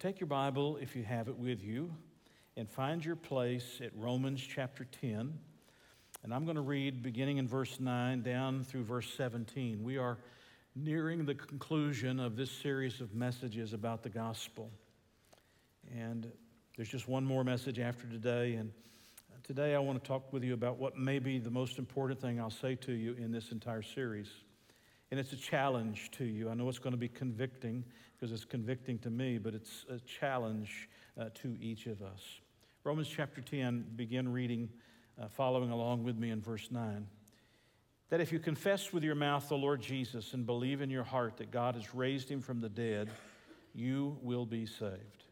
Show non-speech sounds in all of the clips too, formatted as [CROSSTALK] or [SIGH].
Take your Bible, if you have it with you, and find your place at Romans chapter 10. And I'm going to read beginning in verse 9 down through verse 17. We are nearing the conclusion of this series of messages about the gospel. And there's just one more message after today. And today I want to talk with you about what may be the most important thing I'll say to you in this entire series. And it's a challenge to you. I know it's going to be convicting because it's convicting to me, but it's a challenge uh, to each of us. Romans chapter 10, begin reading, uh, following along with me in verse 9. That if you confess with your mouth the Lord Jesus and believe in your heart that God has raised him from the dead, you will be saved.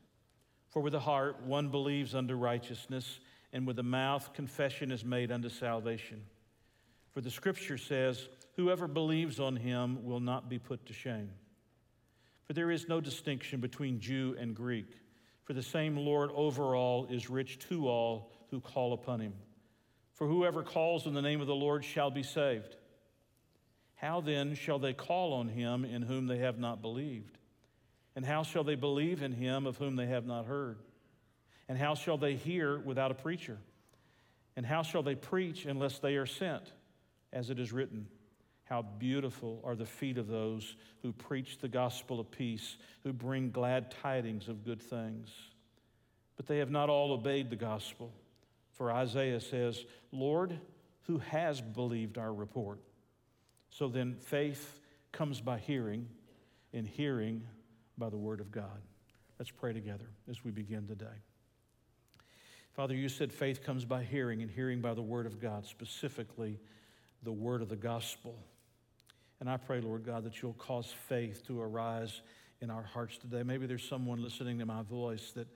For with the heart one believes unto righteousness, and with the mouth confession is made unto salvation. For the scripture says, Whoever believes on him will not be put to shame. For there is no distinction between Jew and Greek, for the same Lord over all is rich to all who call upon him. For whoever calls on the name of the Lord shall be saved. How then shall they call on him in whom they have not believed? And how shall they believe in him of whom they have not heard? And how shall they hear without a preacher? And how shall they preach unless they are sent? As it is written, how beautiful are the feet of those who preach the gospel of peace, who bring glad tidings of good things. But they have not all obeyed the gospel. For Isaiah says, Lord, who has believed our report? So then, faith comes by hearing, and hearing by the word of God. Let's pray together as we begin today. Father, you said faith comes by hearing, and hearing by the word of God, specifically the word of the gospel. And I pray, Lord God, that you'll cause faith to arise in our hearts today. Maybe there's someone listening to my voice that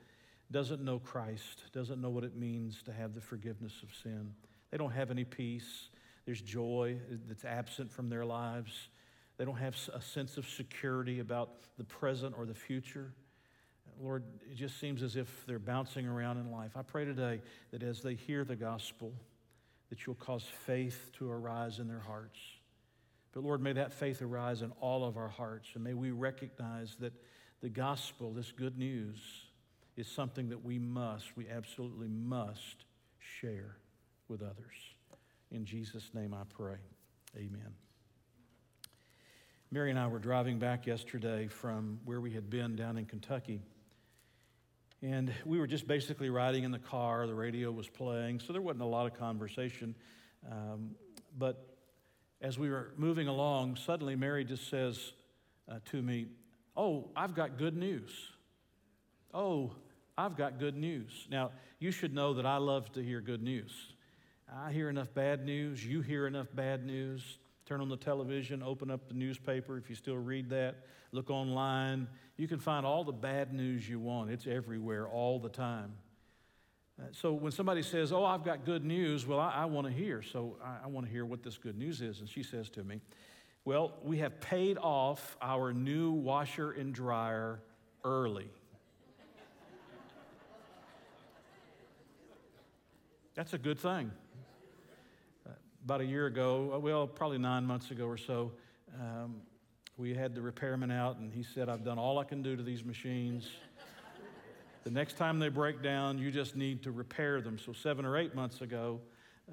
doesn't know Christ, doesn't know what it means to have the forgiveness of sin. They don't have any peace. There's joy that's absent from their lives. They don't have a sense of security about the present or the future. Lord, it just seems as if they're bouncing around in life. I pray today that as they hear the gospel, that you'll cause faith to arise in their hearts. But Lord, may that faith arise in all of our hearts, and may we recognize that the gospel, this good news, is something that we must, we absolutely must share with others. In Jesus' name I pray. Amen. Mary and I were driving back yesterday from where we had been down in Kentucky. And we were just basically riding in the car. The radio was playing, so there wasn't a lot of conversation. Um, but as we were moving along, suddenly Mary just says uh, to me, Oh, I've got good news. Oh, I've got good news. Now, you should know that I love to hear good news. I hear enough bad news. You hear enough bad news. Turn on the television, open up the newspaper if you still read that, look online. You can find all the bad news you want. It's everywhere all the time. Uh, so when somebody says, Oh, I've got good news, well, I, I want to hear. So I, I want to hear what this good news is. And she says to me, Well, we have paid off our new washer and dryer early. That's a good thing. Uh, about a year ago, uh, well, probably nine months ago or so, um, we had the repairman out, and he said, I've done all I can do to these machines. The next time they break down, you just need to repair them. So, seven or eight months ago,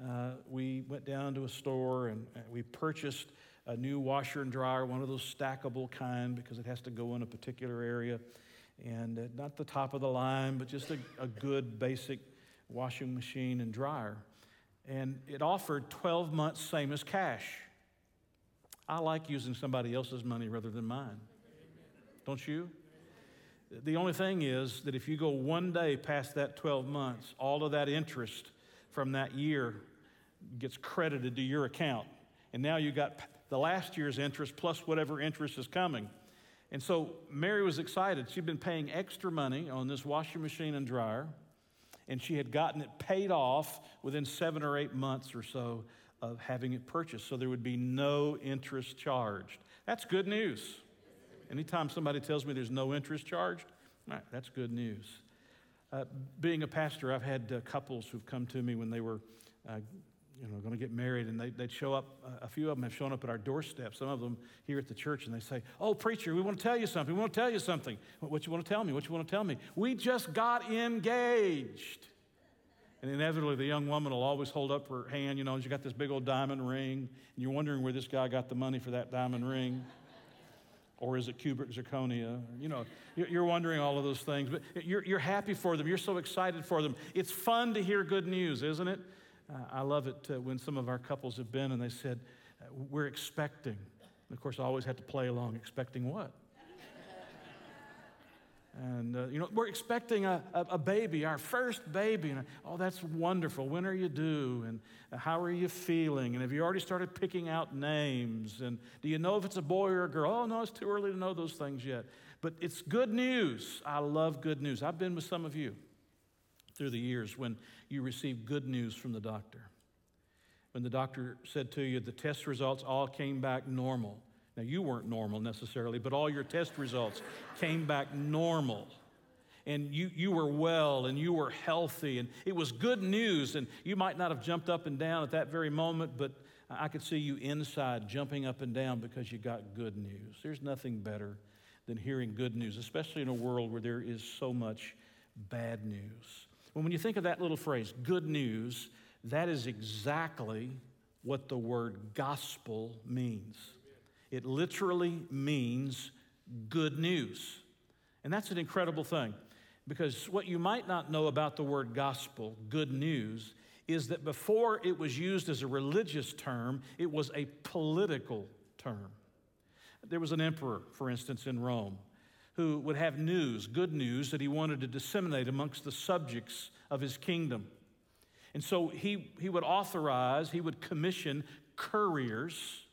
uh, we went down to a store and uh, we purchased a new washer and dryer, one of those stackable kind, because it has to go in a particular area. And uh, not the top of the line, but just a, a good basic washing machine and dryer. And it offered 12 months, same as cash. I like using somebody else's money rather than mine. Don't you? The only thing is that if you go one day past that 12 months, all of that interest from that year gets credited to your account. And now you got the last year's interest plus whatever interest is coming. And so Mary was excited. She'd been paying extra money on this washing machine and dryer, and she had gotten it paid off within seven or eight months or so of having it purchased. So there would be no interest charged. That's good news. Anytime somebody tells me there's no interest charged, right, that's good news. Uh, being a pastor, I've had uh, couples who've come to me when they were uh, you know, going to get married, and they, would show up. A few of them have shown up at our doorstep. Some of them here at the church, and they say, "Oh, preacher, we want to tell you something. We want to tell you something. What you want to tell me? What you want to tell me? We just got engaged." And inevitably, the young woman will always hold up her hand. You know, she got this big old diamond ring, and you're wondering where this guy got the money for that diamond ring. Or is it cubic zirconia? You know, you're wondering all of those things, but you're, you're happy for them. You're so excited for them. It's fun to hear good news, isn't it? Uh, I love it uh, when some of our couples have been and they said, uh, We're expecting. And of course, I always had to play along, expecting what? And, uh, you know, we're expecting a, a, a, baby, our first baby. And, oh, that's wonderful. When are you due? And uh, how are you feeling? And have you already started picking out names? And do you know if it's a boy or a girl? Oh, no, it's too early to know those things yet. But it's good news. I love good news. I've been with some of you through the years when you received good news from the doctor. When the doctor said to you, the test results all came back normal. Now, you weren't normal necessarily, but all your test results came back normal. And you, you were well and you were healthy, and it was good news. And you might not have jumped up and down at that very moment, but I could see you inside jumping up and down because you got good news. There's nothing better than hearing good news, especially in a world where there is so much bad news. Well, when you think of that little phrase, good news, that is exactly what the word gospel means. It literally means good news. And that's an incredible thing because what you might not know about the word gospel, good news, is that before it was used as a religious term, it was a political term. There was an emperor, for instance, in Rome who would have news, good news, that he wanted to disseminate amongst the subjects of his kingdom. And so he, he would authorize, he would commission couriers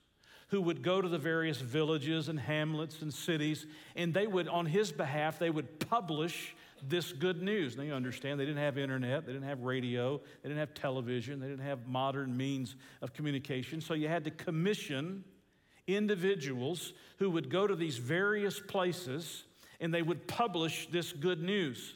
who would go to the various villages and hamlets and cities, and they would, on his behalf, they would publish this good news. Now you understand, they didn't have internet, they didn't have radio, they didn't have television, they didn't have modern means of communication, so you had to commission individuals who would go to these various places and they would publish this good news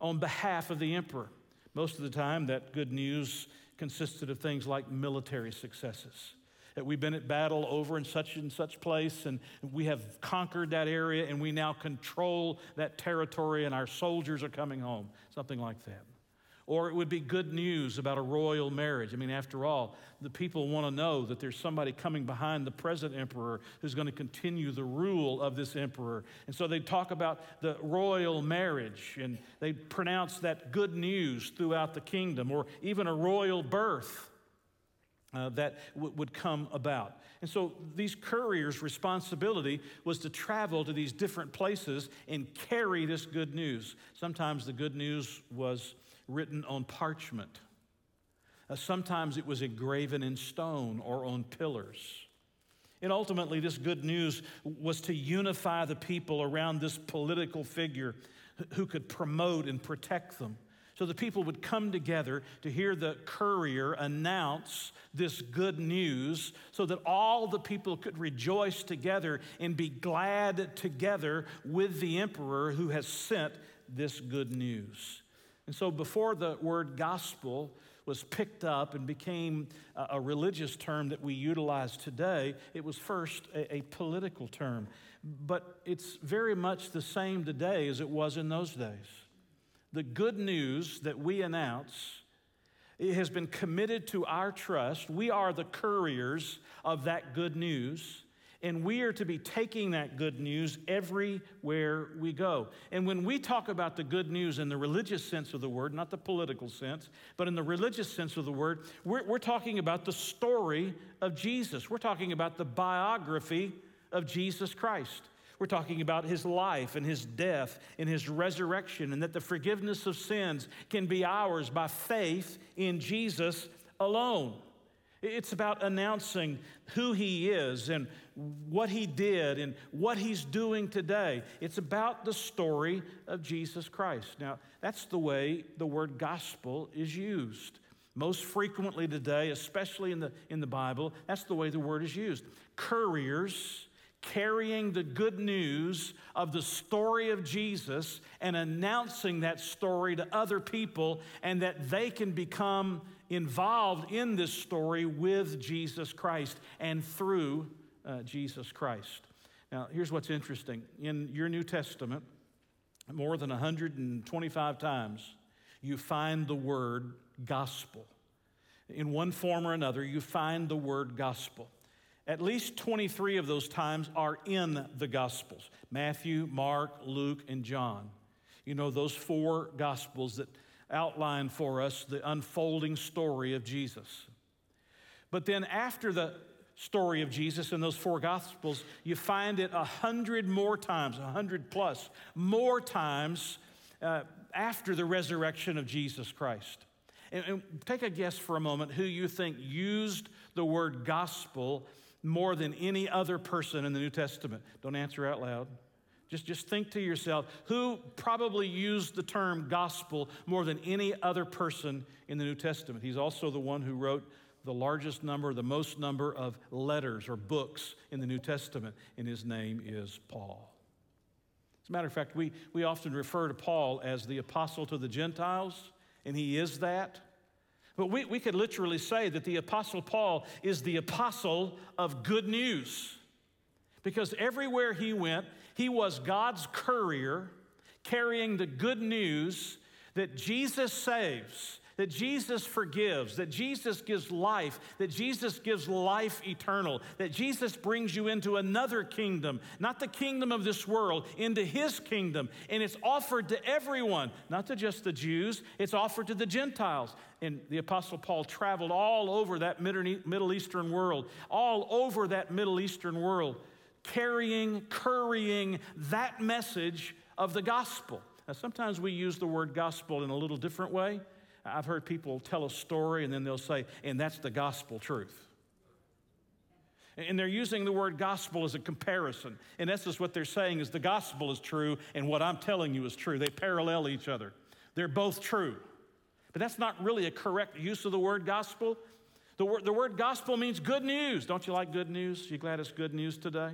on behalf of the emperor. Most of the time, that good news consisted of things like military successes. That we've been at battle over in such and such place, and we have conquered that area, and we now control that territory, and our soldiers are coming home. Something like that. Or it would be good news about a royal marriage. I mean, after all, the people want to know that there's somebody coming behind the present emperor who's going to continue the rule of this emperor. And so they'd talk about the royal marriage and they'd pronounce that good news throughout the kingdom or even a royal birth. Uh, that w- would come about. And so these couriers' responsibility was to travel to these different places and carry this good news. Sometimes the good news was written on parchment. Uh, sometimes it was engraven in stone or on pillars. And ultimately, this good news was to unify the people around this political figure who could promote and protect them. So the people would come together to hear the courier announce this good news so that all the people could rejoice together and be glad together with the emperor who has sent this good news. And so, before the word gospel was picked up and became a, religious term that we utilize today, it was first a, a political term. But it's very much the same today as it was in those days. The good news that we announce it has been committed to our trust. We are the couriers of that good news. And we are to be taking that good news everywhere we go. And when we talk about the good news in the religious sense of the word, not the political sense, but in the religious sense of the word, we're, we're talking about the story of Jesus. We're talking about the biography of Jesus Christ. We're talking about his life and his death and his resurrection, and that the forgiveness of sins can be ours by faith in Jesus alone. It's about announcing who he is and what he did and what he's doing today. It's about the story of Jesus Christ. Now, that's the way the word gospel is used. Most frequently today, especially in the, in the Bible, that's the way the word is used. Couriers carrying the good news of the story of Jesus and announcing that story to other people, and that they can become involved in this story with Jesus Christ and through uh, Jesus Christ. Now, here's what's interesting. In your New Testament, more than 125 times, you find the word gospel. In one form or another, you find the word gospel. At least 23 of those times are in the gospels Matthew, Mark, Luke, and John. You know, those four gospels that outline for us the unfolding story of Jesus. But then, after the story of Jesus in those four Gospels, you find it a hundred more times, a hundred plus more times uh, after the resurrection of Jesus Christ. And, and take a guess for a moment who you think used the word gospel more than any other person in the New Testament. Don't answer out loud. Just, just think to yourself who probably used the term gospel more than any other person in the New Testament. He's also the one who wrote the largest number, the most number of letters or books in the New Testament, and his name is Paul. As a matter of fact, we, we often refer to Paul as the apostle to the Gentiles, and he is that. But we, we could literally say that the apostle Paul is the apostle of good news. Because everywhere he went, he was God's courier carrying the good news that Jesus saves, that Jesus forgives, that Jesus gives life, that Jesus gives life eternal, that Jesus brings you into another kingdom, not the kingdom of this world, into his kingdom. And it's offered to everyone, not to just the Jews, it's offered to the Gentiles. And the Apostle Paul traveled all over that Middle Eastern world, all over that Middle Eastern world, carrying, currying that message of the gospel. Now, sometimes we use the word gospel in a little different way. I've heard people tell a story and then they'll say, and that's the gospel truth. And they're using the word gospel as a comparison. In essence, what they're saying is the gospel is true and what I'm telling you is true. They parallel each other, they're both true. But that's not really a correct use of the word gospel. The word, the word gospel means good news. Don't you like good news? You glad it's good news today?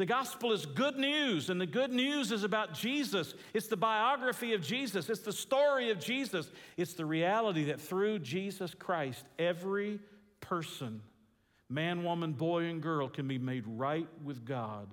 The gospel is good news, and the good news is about Jesus. It's the biography of Jesus, it's the story of Jesus. It's the reality that through Jesus Christ, every person, man, woman, boy, and girl, can be made right with God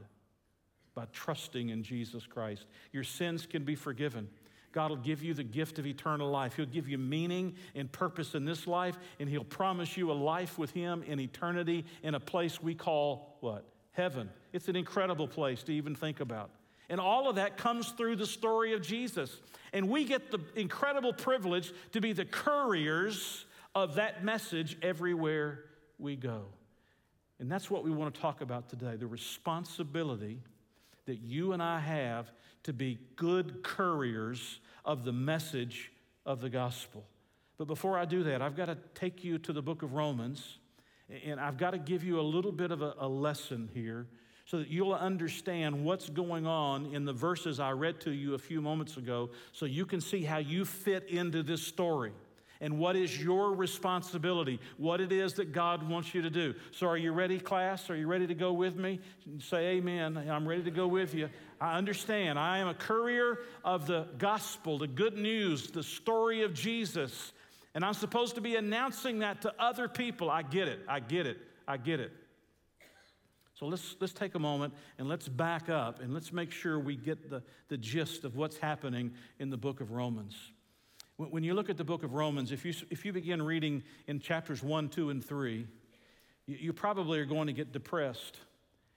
by trusting in Jesus Christ. Your sins can be forgiven. God will give you the gift of eternal life. He'll give you meaning and purpose in this life, and He'll promise you a life with Him in eternity in a place we call what? Heaven. It's an incredible place to even think about. And all of that comes through the story of Jesus. And we get the incredible privilege to be the couriers of that message everywhere we go. And that's what we want to talk about today the responsibility that you and I have to be good couriers of the message of the gospel. But before I do that, I've got to take you to the book of Romans, and I've got to give you a little bit of a, a lesson here so that you'll understand what's going on in the verses I read to you a few moments ago, so you can see how you fit into this story and what is your responsibility, what it is that God wants you to do. So, are you ready, class? Are you ready to go with me? Say amen. I'm ready to go with you. I understand. I am a courier of the gospel, the good news, the story of Jesus. And I'm supposed to be announcing that to other people. I get it. I get it. I get it. So let's, let's take a moment and let's back up and let's make sure we get the, the gist of what's happening in the book of Romans. When you look at the book of Romans, if you, if you begin reading in chapters 1, 2, and 3, you, you probably are going to get depressed.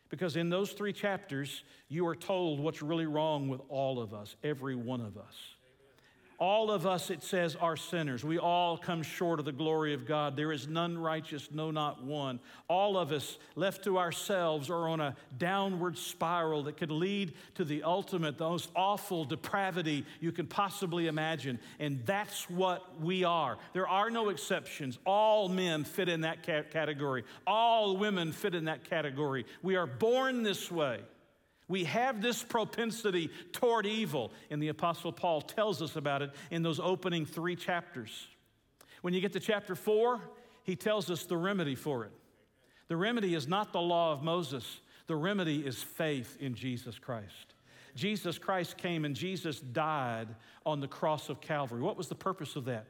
Because in those three chapters, you are told what's really wrong with all of us, every one of us. All of us, it says, are sinners. We all come short of the glory of God. There is none righteous, no, not one. All of us, left to ourselves, are on a downward spiral that could lead to the ultimate, the most awful depravity you can possibly imagine. And that's what we are. There are no exceptions. All men fit in that category, all women fit in that category. We are born this way. We have this propensity toward evil, and the Apostle Paul tells us about it in those opening three chapters. When you get to chapter four, he tells us the remedy for it. The remedy is not the law of Moses, the remedy is faith in Jesus Christ. Jesus Christ came and Jesus died on the cross of Calvary. What was the purpose of that?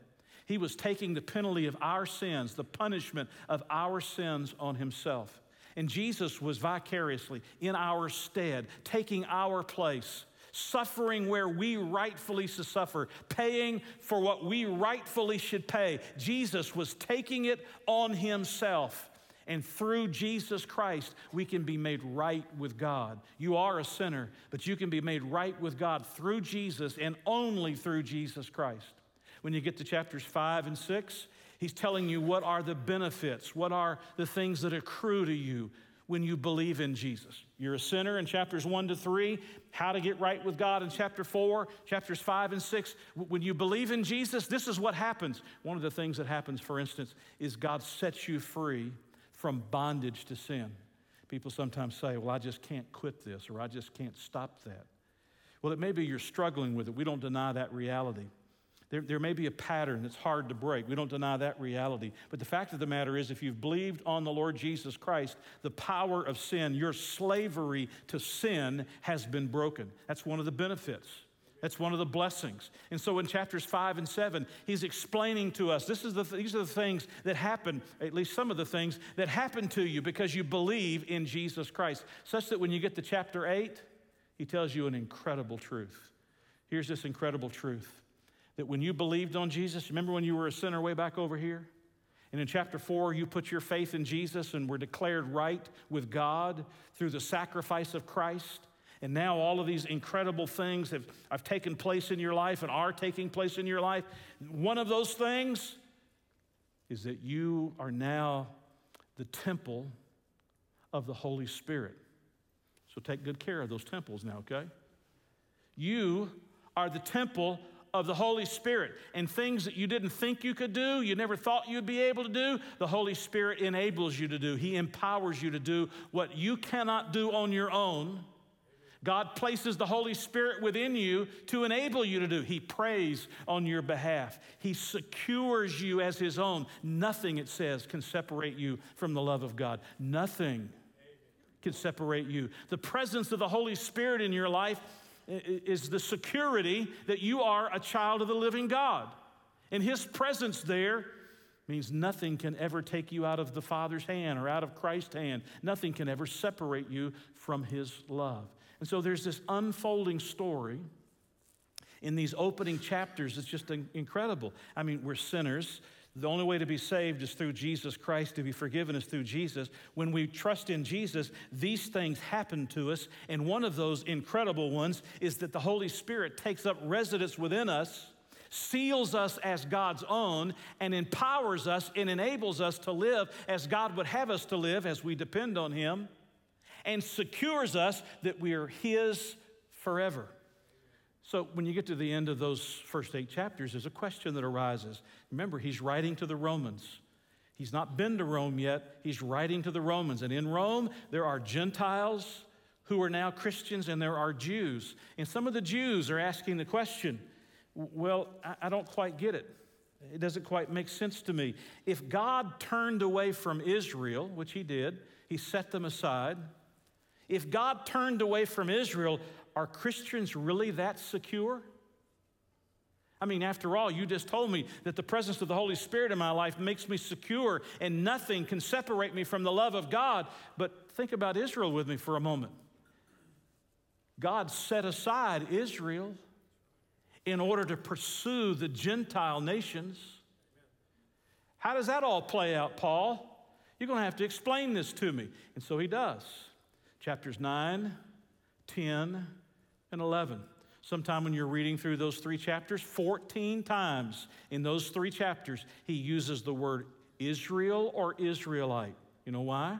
He was taking the penalty of our sins, the punishment of our sins on himself. And Jesus was vicariously in our stead, taking our place, suffering where we rightfully should suffer, paying for what we rightfully should pay. Jesus was taking it on himself. And through Jesus Christ, we can be made right with God. You are a sinner, but you can be made right with God through Jesus and only through Jesus Christ. When you get to chapters five and six, he's telling you what are the benefits, what are the things that accrue to you when you believe in Jesus. You're a sinner in chapters one to three, how to get right with God in chapter four, chapters five and six. When you believe in Jesus, this is what happens. One of the things that happens, for instance, is God sets you free from bondage to sin. People sometimes say, Well, I just can't quit this, or I just can't stop that. Well, it may be you're struggling with it. We don't deny that reality. There, there may be a pattern that's hard to break. We don't deny that reality. But the fact of the matter is, if you've believed on the Lord Jesus Christ, the power of sin, your slavery to sin has been broken. That's one of the benefits. That's one of the blessings. And so in chapters five and seven, he's explaining to us this is the, these are the things that happen, at least some of the things that happen to you because you believe in Jesus Christ. Such that when you get to chapter eight, he tells you an incredible truth. Here's this incredible truth that when you believed on Jesus, remember when you were a sinner way back over here? And in chapter four, you put your faith in Jesus and were declared right with God through the sacrifice of Christ. And now all of these incredible things have, have taken place in your life and are taking place in your life. One of those things is that you are now the temple of the Holy Spirit. So take good care of those temples now, okay? You are the temple of the Holy Spirit. And things that you didn't think you could do, you never thought you'd be able to do, the Holy Spirit enables you to do. He empowers you to do what you cannot do on your own God places the Holy Spirit within you to enable you to do. He prays on your behalf. He secures you as His own. Nothing, it says, can separate you from the love of God. Nothing can separate you. The presence of the Holy Spirit in your life is the security that you are a child of the living God. And His presence there means nothing can ever take you out of the Father's hand or out of Christ's hand. Nothing can ever separate you from His love. And so there's this unfolding story in these opening chapters. It's just incredible. I mean, we're sinners. The only way to be saved is through Jesus Christ, to be forgiven is through Jesus. When we trust in Jesus, these things happen to us. And one of those incredible ones is that the Holy Spirit takes up residence within us, seals us as God's own, and empowers us and enables us to live as God would have us to live as we depend on Him and secures us that we are His forever. So, when you get to the end of those first eight chapters, there's a question that arises. Remember, he's writing to the Romans. He's not been to Rome yet, he's writing to the Romans. And in Rome, there are Gentiles who are now Christians, and there are Jews. And some of the Jews are asking the question well, I don't quite get it. It doesn't quite make sense to me. If God turned away from Israel, which he did, he set them aside. If God turned away from Israel, are Christians really that secure? I mean, after all, you just told me that the presence of the Holy Spirit in my life makes me secure and nothing can separate me from the love of God. But think about Israel with me for a moment. God set aside Israel in order to pursue the Gentile nations. How does that all play out, Paul? You're going to have to explain this to me. And so he does chapters 9, 10, and 11. Sometime when you're reading through those three chapters, 14 times in those three chapters, he uses the word Israel or Israelite. You know why?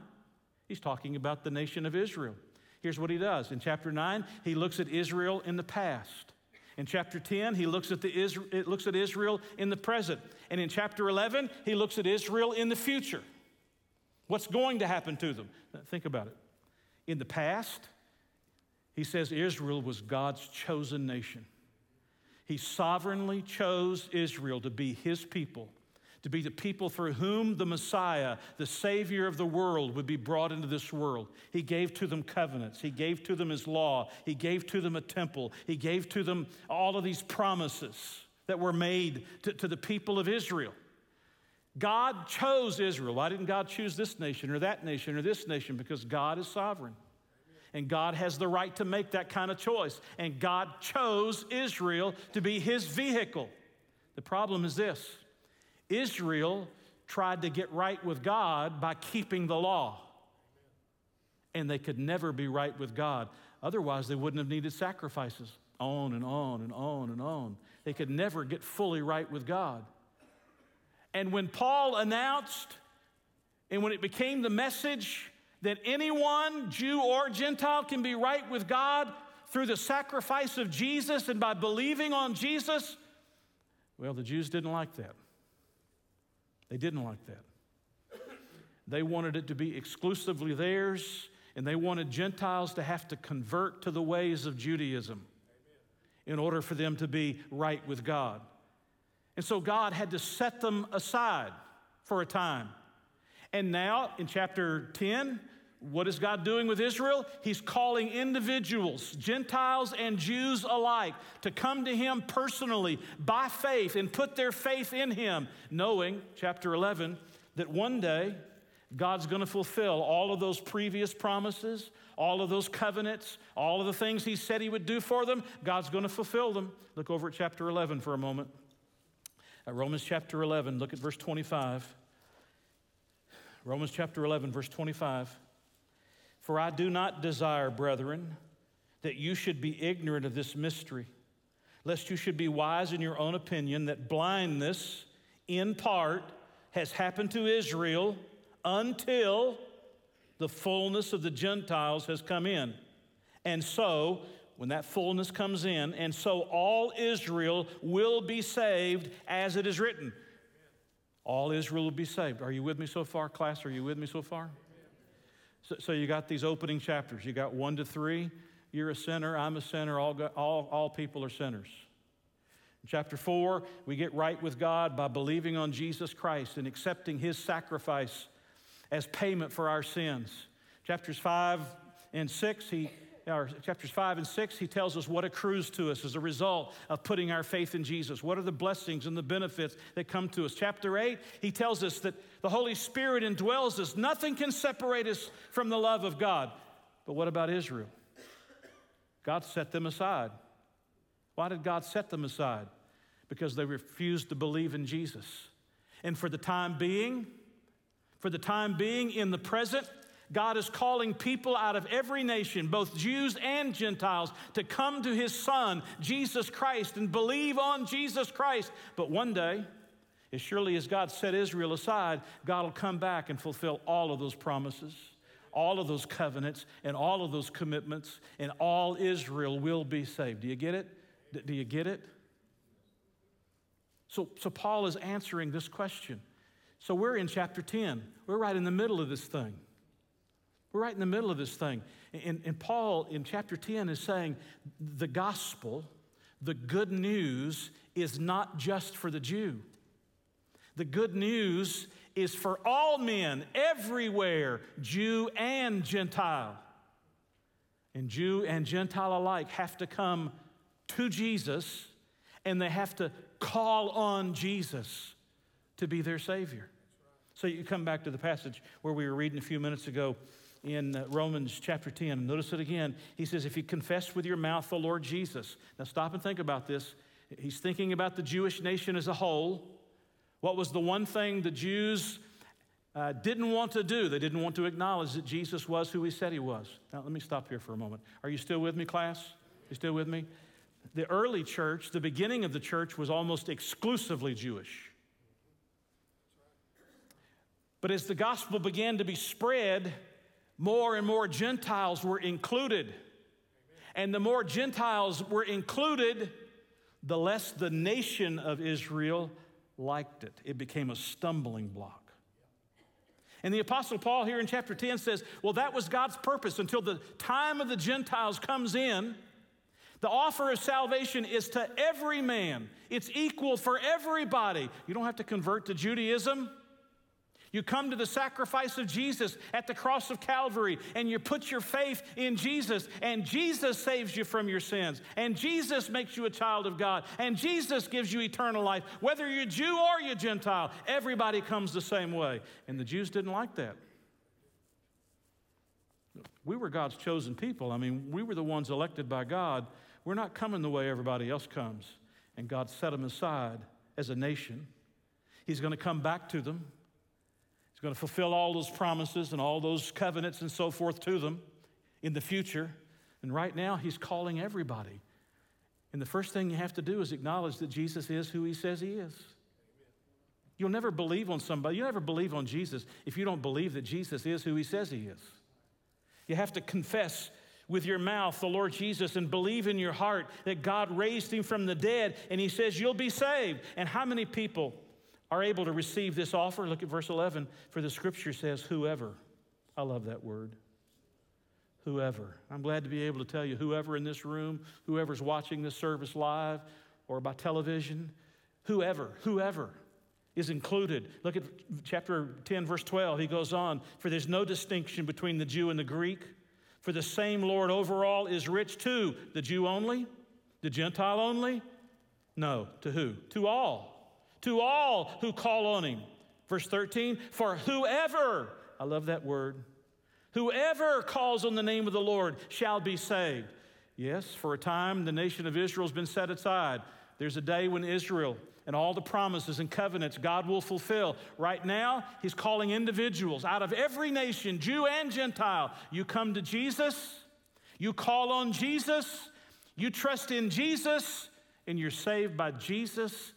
He's talking about the nation of Israel. Here's what he does. In chapter 9, he looks at Israel in the past. In chapter 10, he looks at, the Isra- looks at Israel in the present. And in chapter 11, he looks at Israel in the future. What's going to happen to them? Think about it. In the past, he says Israel was God's chosen nation. He sovereignly chose Israel to be his people, to be the people for whom the Messiah, the Savior of the world, would be brought into this world. He gave to them covenants, He gave to them His law, He gave to them a temple, He gave to them all of these promises that were made to, to the people of Israel. God chose Israel. Why didn't God choose this nation or that nation or this nation? Because God is sovereign. And God has the right to make that kind of choice. And God chose Israel to be his vehicle. The problem is this Israel tried to get right with God by keeping the law. And they could never be right with God. Otherwise, they wouldn't have needed sacrifices on and on and on and on. They could never get fully right with God. And when Paul announced, and when it became the message that anyone, Jew or Gentile, can be right with God through the sacrifice of Jesus and by believing on Jesus, well, the Jews didn't like that. They didn't like that. They wanted it to be exclusively theirs, and they wanted Gentiles to have to convert to the ways of Judaism in order for them to be right with God. And so God had to set them aside for a time. And now in chapter 10, what is God doing with Israel? He's calling individuals, Gentiles and Jews alike, to come to Him personally by faith and put their faith in Him, knowing, chapter 11, that one day God's going to fulfill all of those previous promises, all of those covenants, all of the things He said He would do for them. God's going to fulfill them. Look over at chapter 11 for a moment. At Romans chapter 11, look at verse 25. Romans chapter 11, verse 25. For I do not desire, brethren, that you should be ignorant of this mystery, lest you should be wise in your own opinion, that blindness, in part, has happened to Israel until the fullness of the Gentiles has come in. And so, when that fullness comes in, and so all Israel will be saved as it is written. All Israel will be saved. Are you with me so far, class? Are you with me so far? So, so you got these opening chapters. You got one to three. You're a sinner. I'm a sinner. All, all, all people are sinners. In chapter four, we get right with God by believing on Jesus Christ and accepting his sacrifice as payment for our sins. Chapters five and six, he or chapters 5 and 6, he tells us what accrues to us as a result of putting our faith in Jesus. What are the blessings and the benefits that come to us? Chapter 8, he tells us that the Holy Spirit indwells us. Nothing can separate us from the love of God. But what about Israel? God set them aside. Why did God set them aside? Because they refused to believe in Jesus. And for the time being, for the time being in the present, God is calling people out of every nation, both Jews and Gentiles, to come to his Son, Jesus Christ, and believe on Jesus Christ. But one day, as surely as God set Israel aside, God will come back and fulfill all of those promises, all of those covenants, and all of those commitments, and all Israel will be saved. Do you get it? Do you get it? So, so Paul is answering this question. So we're in chapter 10. We're right in the middle of this thing. We're right in the middle of this thing. And, and Paul in chapter 10 is saying the gospel, the good news, is not just for the Jew. The good news is for all men everywhere, Jew and Gentile. And Jew and Gentile alike have to come to Jesus and they have to call on Jesus to be their Savior. So you come back to the passage where we were reading a few minutes ago in uh, Romans chapter 10. Notice it again. He says, If you confess with your mouth the Lord Jesus. Now stop and think about this. He's thinking about the Jewish nation as a whole. What was the one thing the Jews uh, didn't want to do? They didn't want to acknowledge that Jesus was who he said he was. Now, let me stop here for a moment. Are you still with me, class? You still with me? The early church, the beginning of the church, was almost exclusively Jewish. But as the gospel began to be spread, more and more Gentiles were included. And the more Gentiles were included, the less the nation of Israel liked it. It became a stumbling block. And the Apostle Paul here in chapter 10 says, Well, that was God's purpose until the time of the Gentiles comes in. The offer of salvation is to every man, it's equal for everybody. You don't have to convert to Judaism. You come to the sacrifice of Jesus at the cross of Calvary and you put your faith in Jesus, and Jesus saves you from your sins, and Jesus makes you a child of God, and Jesus gives you eternal life. Whether you're Jew or you're Gentile, everybody comes the same way. And the Jews didn't like that. We were God's chosen people. I mean, we were the ones elected by God. We're not coming the way everybody else comes. And God set them aside as a nation. He's going to come back to them. He's going to fulfill all those promises and all those covenants and so forth to them in the future. And right now, He's calling everybody. And the first thing you have to do is acknowledge that Jesus is who He says He is. You'll never believe on somebody, you'll never believe on Jesus if you don't believe that Jesus is who He says He is. You have to confess with your mouth the Lord Jesus and believe in your heart that God raised him from the dead and he says you'll be saved. And how many people are able to receive this offer. Look at verse 11. For the scripture says, whoever. I love that word. Whoever. I'm glad to be able to tell you, whoever in this room, whoever's watching this service live or by television, whoever, whoever is included. Look at chapter 10, verse 12. He goes on, For there's no distinction between the Jew and the Greek, for the same Lord over all is rich to the Jew only, the Gentile only? No, to who? To all to all who call on him. Verse 13, for whoever, I love that word, whoever calls on the name of the Lord shall be saved. Yes, for a time the nation of Israel has been set aside. There's a day when Israel and all the promises and covenants God will fulfill. Right now, He's calling individuals out of every nation, Jew and Gentile. You come to Jesus, you call on Jesus, you trust in Jesus, and you're saved by Jesus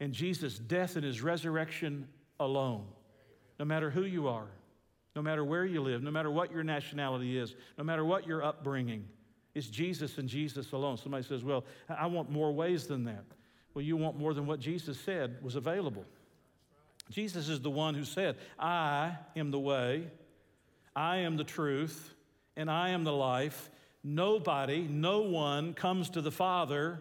and Jesus' death and his resurrection alone. No matter who you are, no matter where you live, no matter what your nationality is, no matter what your upbringing, it's Jesus and Jesus alone. Somebody says, Well, I want more ways than that. Well, you want more than what Jesus said was available. Jesus is the one who said, I am the way, I am the truth, and I am the life. Nobody, no one comes to the Father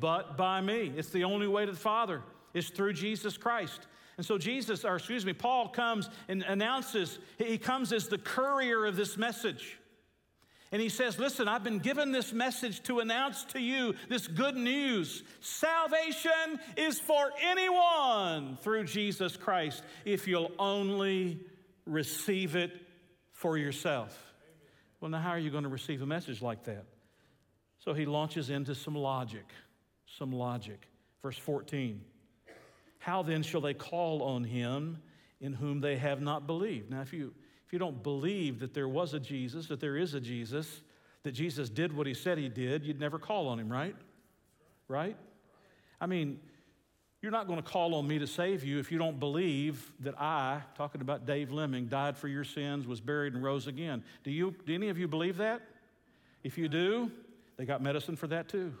but by me. It's the only way to the Father, is through Jesus Christ. And so Jesus, or excuse me, Paul comes and announces, he comes as the courier of this message. And he says, Listen, I've been given this message to announce to you this good news. Salvation is for anyone through Jesus Christ if you'll only receive it for yourself. Well, now, how are you going to receive a message like that? So he launches into some logic some logic. Verse 14 How then shall they call on him in whom they have not believed? Now, if you, if you don't believe that there was a Jesus, that there is a Jesus, that Jesus did what he said he did, you'd never call on him, right? Right? I mean, you're not going to call on me to save you if you don't believe that I, talking about Dave Lemming, died for your sins, was buried, and rose again. Do, you, do any of you believe that? If you do, they got medicine for that too.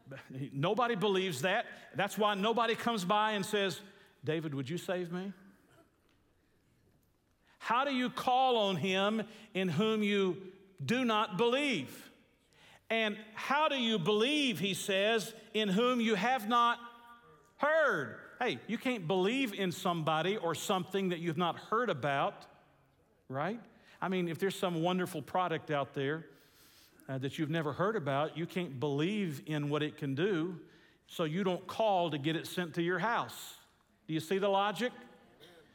[LAUGHS] Nobody believes that. That's why nobody comes by and says, David, would you save me? How do you call on him in whom you do not believe? And how do you believe, he says, in whom you have not heard? Hey, you can't believe in somebody or something that you've not heard about, right? I mean, if there's some wonderful product out there uh, that you've never heard about, you can't believe in what it can do, so you don't call to get it sent to your house. Do you see the logic?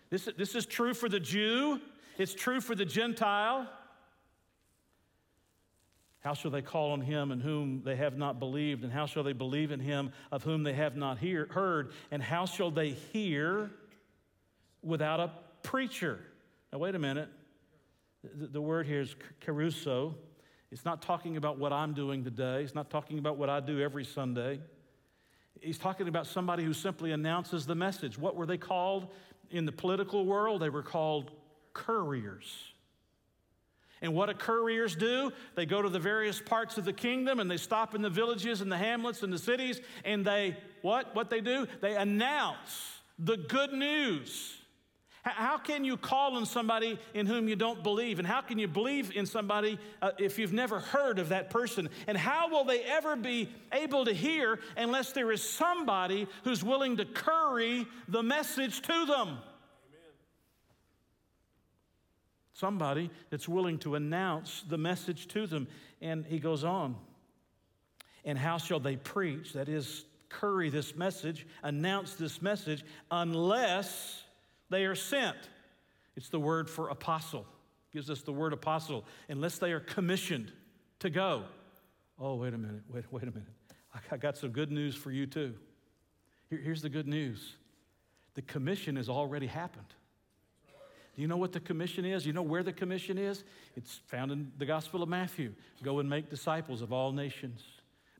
This, this is true for the Jew, it's true for the Gentile. How shall they call on him in whom they have not believed? And how shall they believe in him of whom they have not hear, heard? And how shall they hear without a preacher? Now, wait a minute. The, the word here is kerusso. It's not talking about what I'm doing today. It's not talking about what I do every Sunday. He's talking about somebody who simply announces the message. What were they called in the political world? They were called couriers. And what do couriers do? They go to the various parts of the kingdom and they stop in the villages and the hamlets and the cities and they, what? What they do? They announce the good news. How can you call on somebody in whom you don't believe? And how can you believe in somebody uh, if you've never heard of that person? And how will they ever be able to hear unless there is somebody who's willing to curry the message to them? Amen. Somebody that's willing to announce the message to them. And he goes on. And how shall they preach? That is, curry this message, announce this message, unless they are sent. It's the word for apostle. It Gives us the word apostle, unless they are commissioned to go. Oh, wait a minute, wait, wait a minute. I got some good news for you too. Here, here's the good news the commission has already happened. Do you know what the commission is? You know where the commission is? It's found in the Gospel of Matthew. Go and make disciples of all nations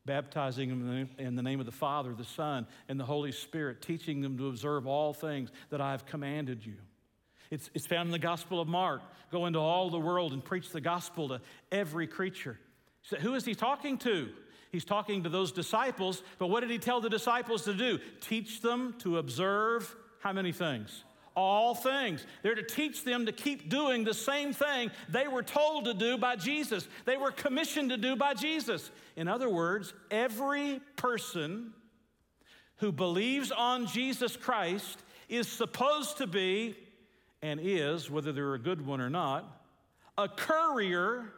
baptizing them in the name of the Father, the Son, and the Holy Spirit, teaching them to observe all things that I have commanded you. It's, it's found in the Gospel of Mark. Go into all the world and preach the gospel to every creature. So who is he talking to? He's talking to those disciples, but what did he tell the disciples to do? Teach them to observe how many things? All things. They're to teach them to keep doing the same thing they were told to do by Jesus, they were commissioned to do by Jesus. In other words, every person who believes on Jesus Christ is supposed to be, and is, whether they're a good one or not, a courier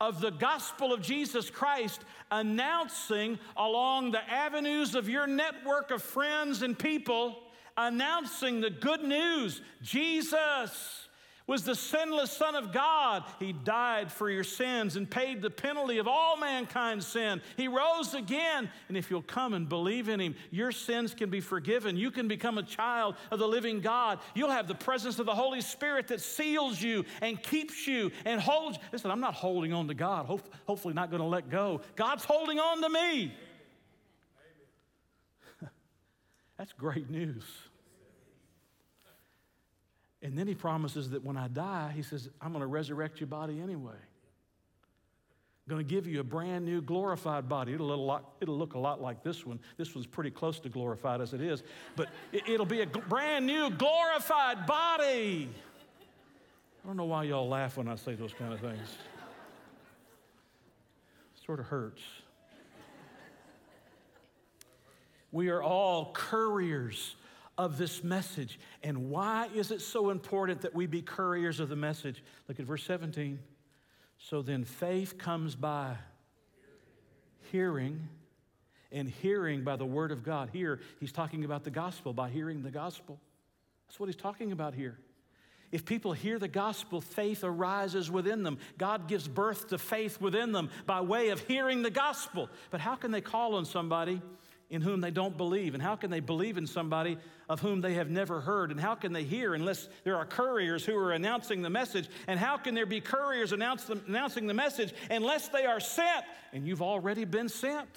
of the gospel of Jesus Christ, announcing along the avenues of your network of friends and people announcing the good news Jesus was the sinless Son of God. He died for your sins and paid the penalty of all mankind's sin. He rose again. And if you'll come and believe in Him, your sins can be forgiven. You can become a child of the living God. You'll have the presence of the Holy Spirit that seals you and keeps you and holds. Listen, I'm not holding on to God, hopefully, not going to let go. God's holding on to me. [LAUGHS] That's great news. And then he promises that when I die, he says, I'm going to resurrect your body anyway. I'm going to give you a brand new glorified body. It'll, lot, it'll, look a lot like this one. This one's pretty close to glorified as it is, but it, will be a brand new glorified body. I don't know why y'all laugh when I say those kind of things. sort of hurts. We are all couriers of this message. And why is it so important that we be couriers of the message? Look at verse 17. So then faith comes by hearing, and hearing by the word of God. Here, he's talking about the gospel, by hearing the gospel. That's what he's talking about here. If people hear the gospel, faith arises within them. God gives birth to faith within them by way of hearing the gospel. But how can they call on somebody in whom they don't believe? And how can they believe in somebody of whom they have never heard? And how can they hear unless there are couriers who are announcing the message? And how can there be couriers announce the, announcing the message unless they are sent? And you've already been sent.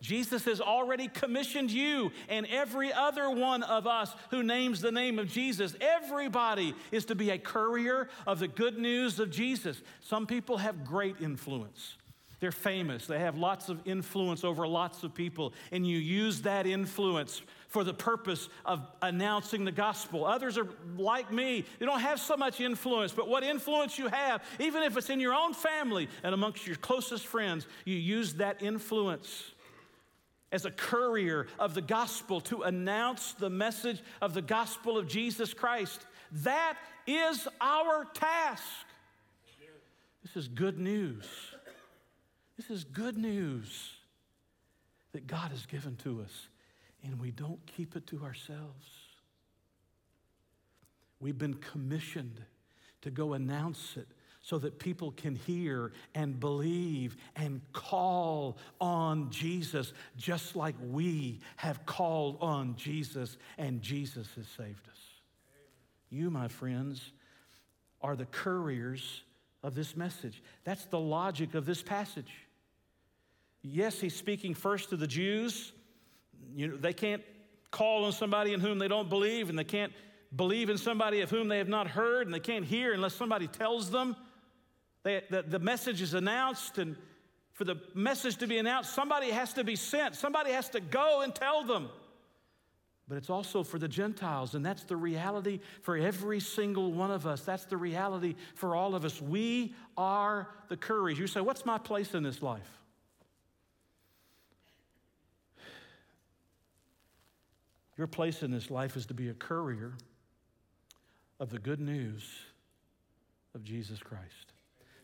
Jesus has already commissioned you and every other one of us who names the name of Jesus. Everybody is to be a courier of the good news of Jesus. Some people have great influence. They're famous. They have lots of influence over lots of people, and you use that influence for the purpose of announcing the gospel. Others are like me, they don't have so much influence, but what influence you have, even if it's in your own family and amongst your closest friends, you use that influence as a courier of the gospel to announce the message of the gospel of Jesus Christ. That is our task. This is good news. This is good news that God has given to us, and we don't keep it to ourselves. We've been commissioned to go announce it so that people can hear and believe and call on Jesus, just like we have called on Jesus and Jesus has saved us. You, my friends, are the couriers of this message. That's the logic of this passage. Yes, he's speaking first to the Jews. You know, they can't call on somebody in whom they don't believe, and they can't believe in somebody of whom they have not heard, and they can't hear unless somebody tells them. They, the, the message is announced, and for the message to be announced, somebody has to be sent. Somebody has to go and tell them. but it's also for the Gentiles. And that's the reality for every single one of us. That's the reality for all of us. We are the couriers. You say, What's my place in this life? Your place in this life is to be a courier of the good news of Jesus Christ.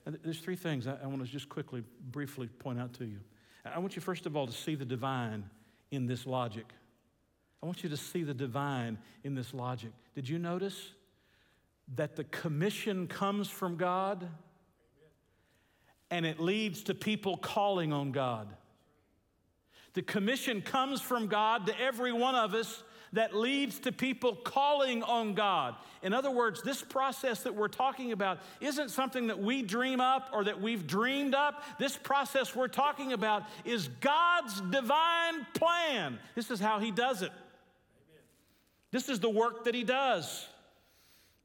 And there's three things I, I want to just quickly, briefly point out to you. I want you, first of all, to see the divine in this logic. I want you to see the divine in this logic. Did you notice that the commission comes from God and it leads to people calling on God? The commission comes from God to every one of us that leads to people calling on God. In other words, this process that we're talking about isn't something that we dream up or that we've dreamed up. This process we're talking about is God's divine plan. This is how He does it. This is the work that He does.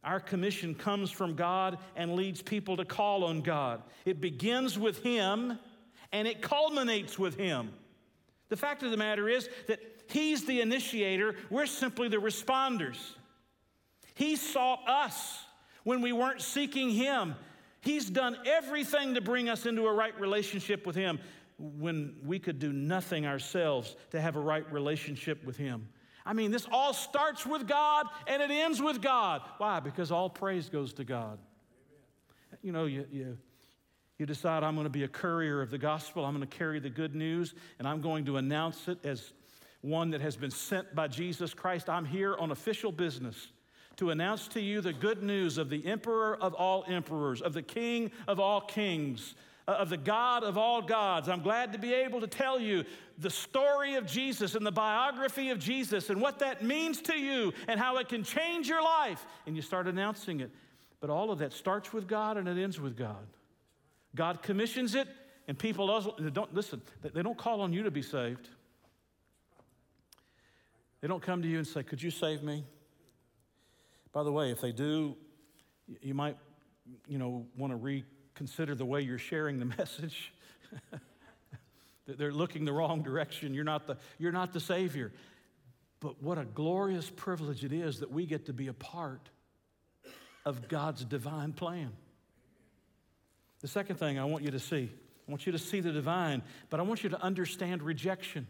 Our commission comes from God and leads people to call on God. It begins with Him and it culminates with Him. The fact of the matter is that He's the initiator, we're simply the responders. He sought us when we weren't seeking Him. He's done everything to bring us into a right relationship with Him when we could do nothing ourselves to have a right relationship with Him. I mean, this all starts with God and it ends with God. Why? Because all praise goes to God. You know, you, you, you decide, I'm going to be a courier of the gospel, I'm going to carry the good news, and I'm going to announce it as one that has been sent by Jesus Christ. I'm here on official business to announce to you the good news of the emperor of all emperors, of the king of all kings, uh, of the God of all gods. I'm glad to be able to tell you the story of Jesus and the biography of Jesus and what that means to you and how it can change your life. And you start announcing it. But all of that starts with God and it ends with God. God commissions it, and people also don't listen, they don't call on you to be saved. They don't come to you and say, Could you save me? By the way, if they do, you might, you know, want to reconsider the way you're sharing the [LAUGHS] message. They're looking the wrong direction. You're not the, you're not the Savior. But what a glorious privilege it is that we get to be a part of God's divine plan. The second thing I want you to see, I want you to see the divine, but I want you to understand rejection.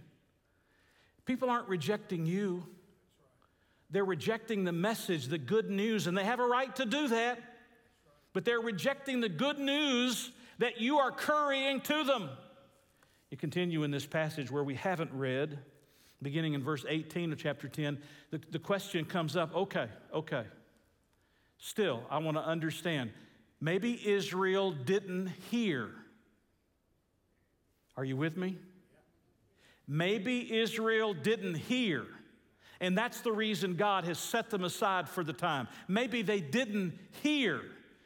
People aren't rejecting you, they're rejecting the message, the good news, and they have a right to do that. But they're rejecting the good news that you are currying to them. You continue in this passage where we haven't read, beginning in verse 18 of chapter 10, the, the question comes up okay, okay. Still, I want to understand. Maybe Israel didn't hear. Are you with me? Maybe Israel didn't hear. And that's the reason God has set them aside for the time. Maybe they didn't hear.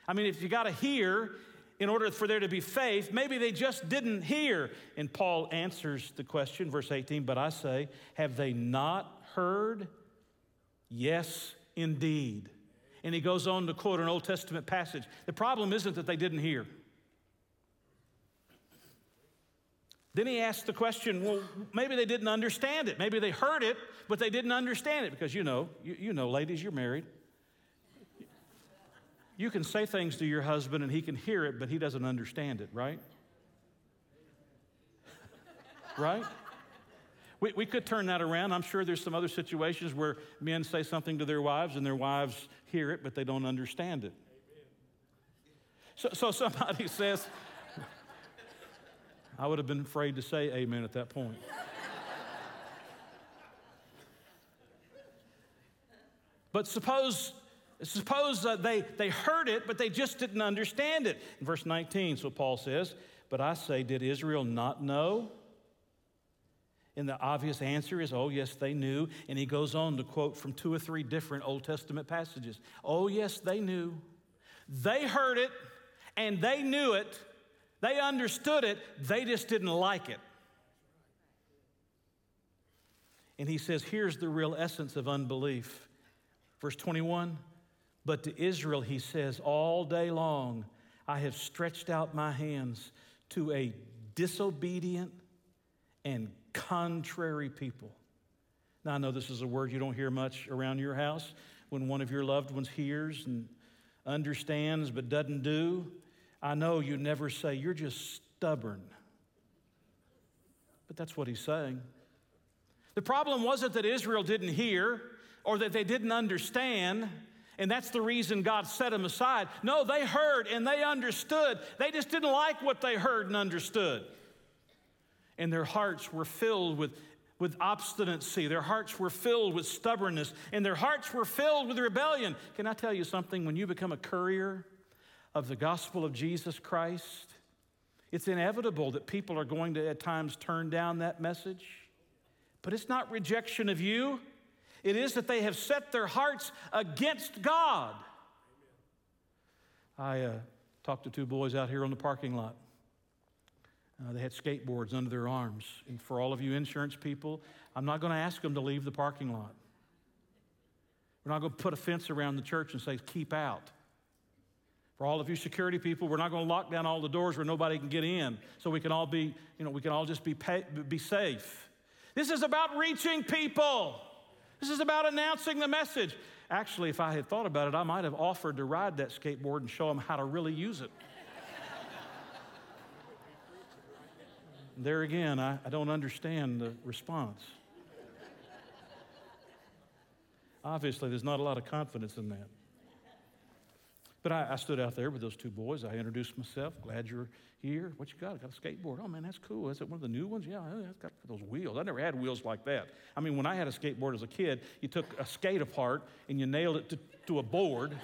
I mean, if you got to hear in order for there to be faith, maybe they just didn't hear. And Paul answers the question, verse 18, but I say, have they not heard? Yes, indeed. And he goes on to quote an Old Testament passage. The problem isn't that they didn't hear. Then he asks the question, well, maybe they didn't understand it. Maybe they heard it, but they didn't understand it because you know, you, you know, ladies, you're married. You can say things to your husband and he can hear it, but he doesn't understand it, right? right? We, we could turn that around. I'm sure there's some other situations where men say something to their wives and their wives hear it, but they don't understand it. So, so somebody [LAUGHS] says, I would have been afraid to say amen at that point. but suppose suppose uh, they, they heard it, but they just didn't understand it. In verse 19, so Paul says, But I say, did Israel not know? And the obvious answer is, oh, yes, they knew. And he goes on to quote from two or three different Old Testament passages. Oh, yes, they knew. They heard it and they knew it, they understood it, they just didn't like it. And he says, here's the real essence of unbelief. Verse 21 But to Israel, he says, all day long, I have stretched out my hands to a disobedient and contrary people. Now, I know this is a word you don't hear much around your house when one of your loved ones hears and understands but doesn't do. I know you never say, You're just stubborn. But that's what he's saying. The problem wasn't that Israel didn't hear or that they didn't understand, and that's the reason God set them aside. No, they heard and they understood. They just didn't like what they heard and understood. And their hearts were filled with, with obstinacy, their hearts were filled with stubbornness, and their hearts were filled with rebellion. Can I tell you something? When you become a courier of the gospel of Jesus Christ, it's inevitable that people are going to at times turn down that message. But it's not rejection of you, it is that they have set their hearts against God. I uh, talked to two boys out here on the parking lot. Uh, they had skateboards under their arms. And for all of you insurance people, I'm not going to ask them to leave the parking lot. We're not going to put a fence around the church and say, keep out. For all of you security people, we're not going to lock down all the doors where nobody can get in so we can all be, you know, we can all just be, pay, be safe. This is about reaching people. This is about announcing the message. Actually, if I had thought about it, I might have offered to ride that skateboard and show them how to really use it. There again, I, I don't understand the response. Obviously, there's not a lot of confidence in that. But I, I, stood out there with those two boys. I introduced myself. Glad you're here. What you got? I got a skateboard. Oh, man, that's cool. Is it one of the new ones? Yeah, it's got those wheels. I never had wheels like that. I mean, when I had a skateboard as a kid, you took a skate apart and you nailed it to, to a board.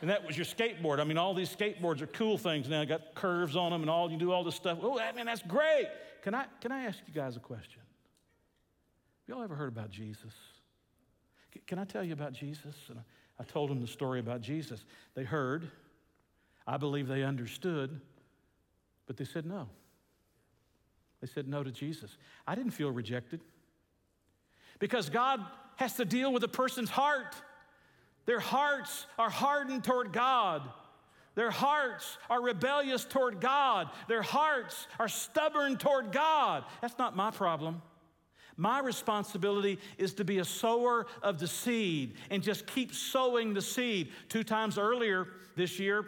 And that was your skateboard. I mean, all these skateboards are cool things now. Got curves on them and all. You do all this stuff. Oh, I mean, that's great. Can I, can I ask you guys a question? Y'all ever heard about Jesus? Can I tell you about Jesus? And I told them the story about Jesus. They heard, I believe they understood, but they said no. They said no to Jesus. I didn't feel rejected because God has to deal with a person's heart. Their hearts are hardened toward God. Their hearts are rebellious toward God. Their hearts are stubborn toward God. That's not my problem. My responsibility is to be a sower of the seed and just keep sowing the seed. Two times earlier this year,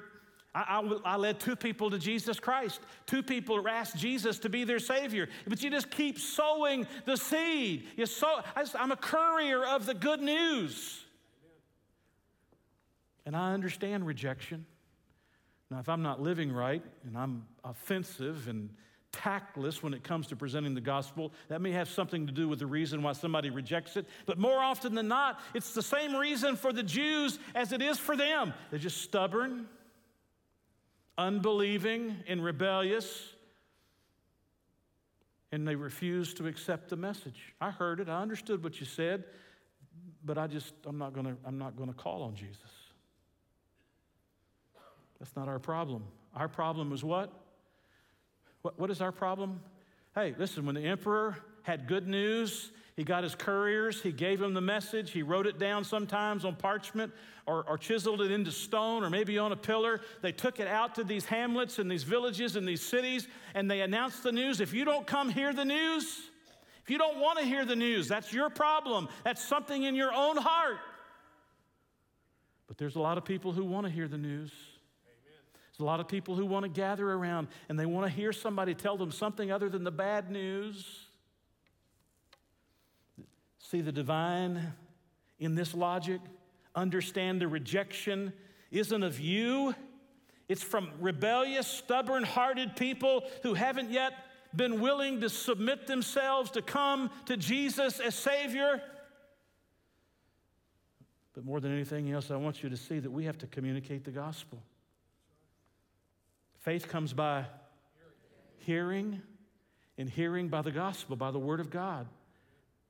I, I, I, led two people to Jesus Christ. Two people asked Jesus to be their Savior. But you just keep sowing the seed. You sow, I I'm a courier of the good news. And I understand rejection. Now, if I'm not living right and I'm offensive and tactless when it comes to presenting the gospel. That may have something to do with the reason why somebody rejects it. But more often than not, it's the same reason for the Jews as it is for them. They're just stubborn, unbelieving, and rebellious. And they refuse to accept the message. I heard it, I understood what you said, but I just, I'm not gonna, I'm not gonna call on Jesus. That's not our problem. Our problem is what? What, what is our problem? Hey, listen, when the emperor had good news, he got his couriers, he gave them the message, he wrote it down sometimes on parchment or, or, chiseled it into stone or maybe on a pillar. They took it out to these hamlets and these villages and these cities and they announced the news. If you don't come hear the news, if you don't want to hear the news, that's your problem. That's something in your own heart. But there's a lot of people who want to hear the news. There's a lot of people who want to gather around and they want to hear somebody tell them something other than the bad news. See the divine in this logic? Understand the rejection isn't of you, it's from rebellious, stubborn hearted people who haven't yet been willing to submit themselves to come to Jesus as Savior. But more than anything else, I want you to see that we have to communicate the gospel. Faith comes by hearing, and hearing by the gospel, by the word of God.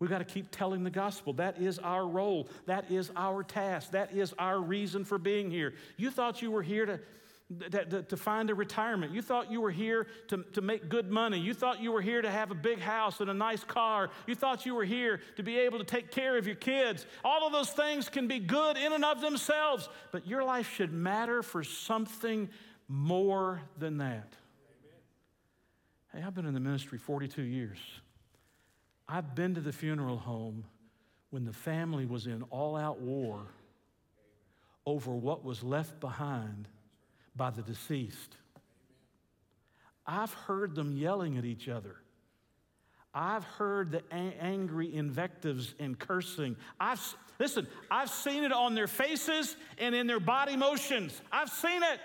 We've got to keep telling the gospel. That is our role. That is our task. That is our reason for being here. You thought you were here to, to, to, find a retirement. You thought you were here to, to make good money. You thought you were here to have a big house and a nice car. You thought you were here to be able to take care of your kids. All of those things can be good in and of themselves, but your life should matter for something more than that. Hey, I've been in the ministry 42 years. I've been to the funeral home when the family was in all out war over what was left behind by the deceased. I've heard them yelling at each other. I've heard the a- angry invectives and cursing. I've listen, I've seen it on their faces and in their body motions. I've seen it.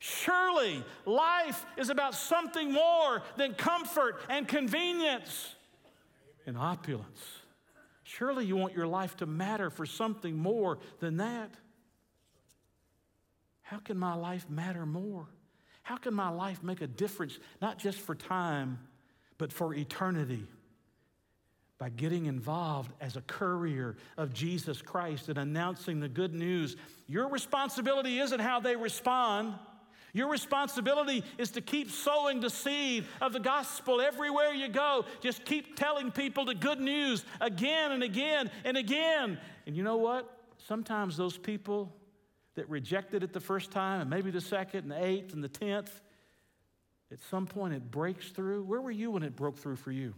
Surely life is about something more than comfort and convenience and opulence. Surely you want your life to matter for something more than that. How can my life matter more? How can my life make a difference, not just for time, but for eternity? By getting involved as a courier of Jesus Christ and announcing the good news. Your responsibility isn't how they respond. Your responsibility is to keep sowing the seed of the gospel everywhere you go. Just keep telling people the good news again and again and again. And you know what? Sometimes those people that rejected it the first time, and maybe the second, and the eighth, and the tenth, at some point it breaks through. Where were you when it broke through for you?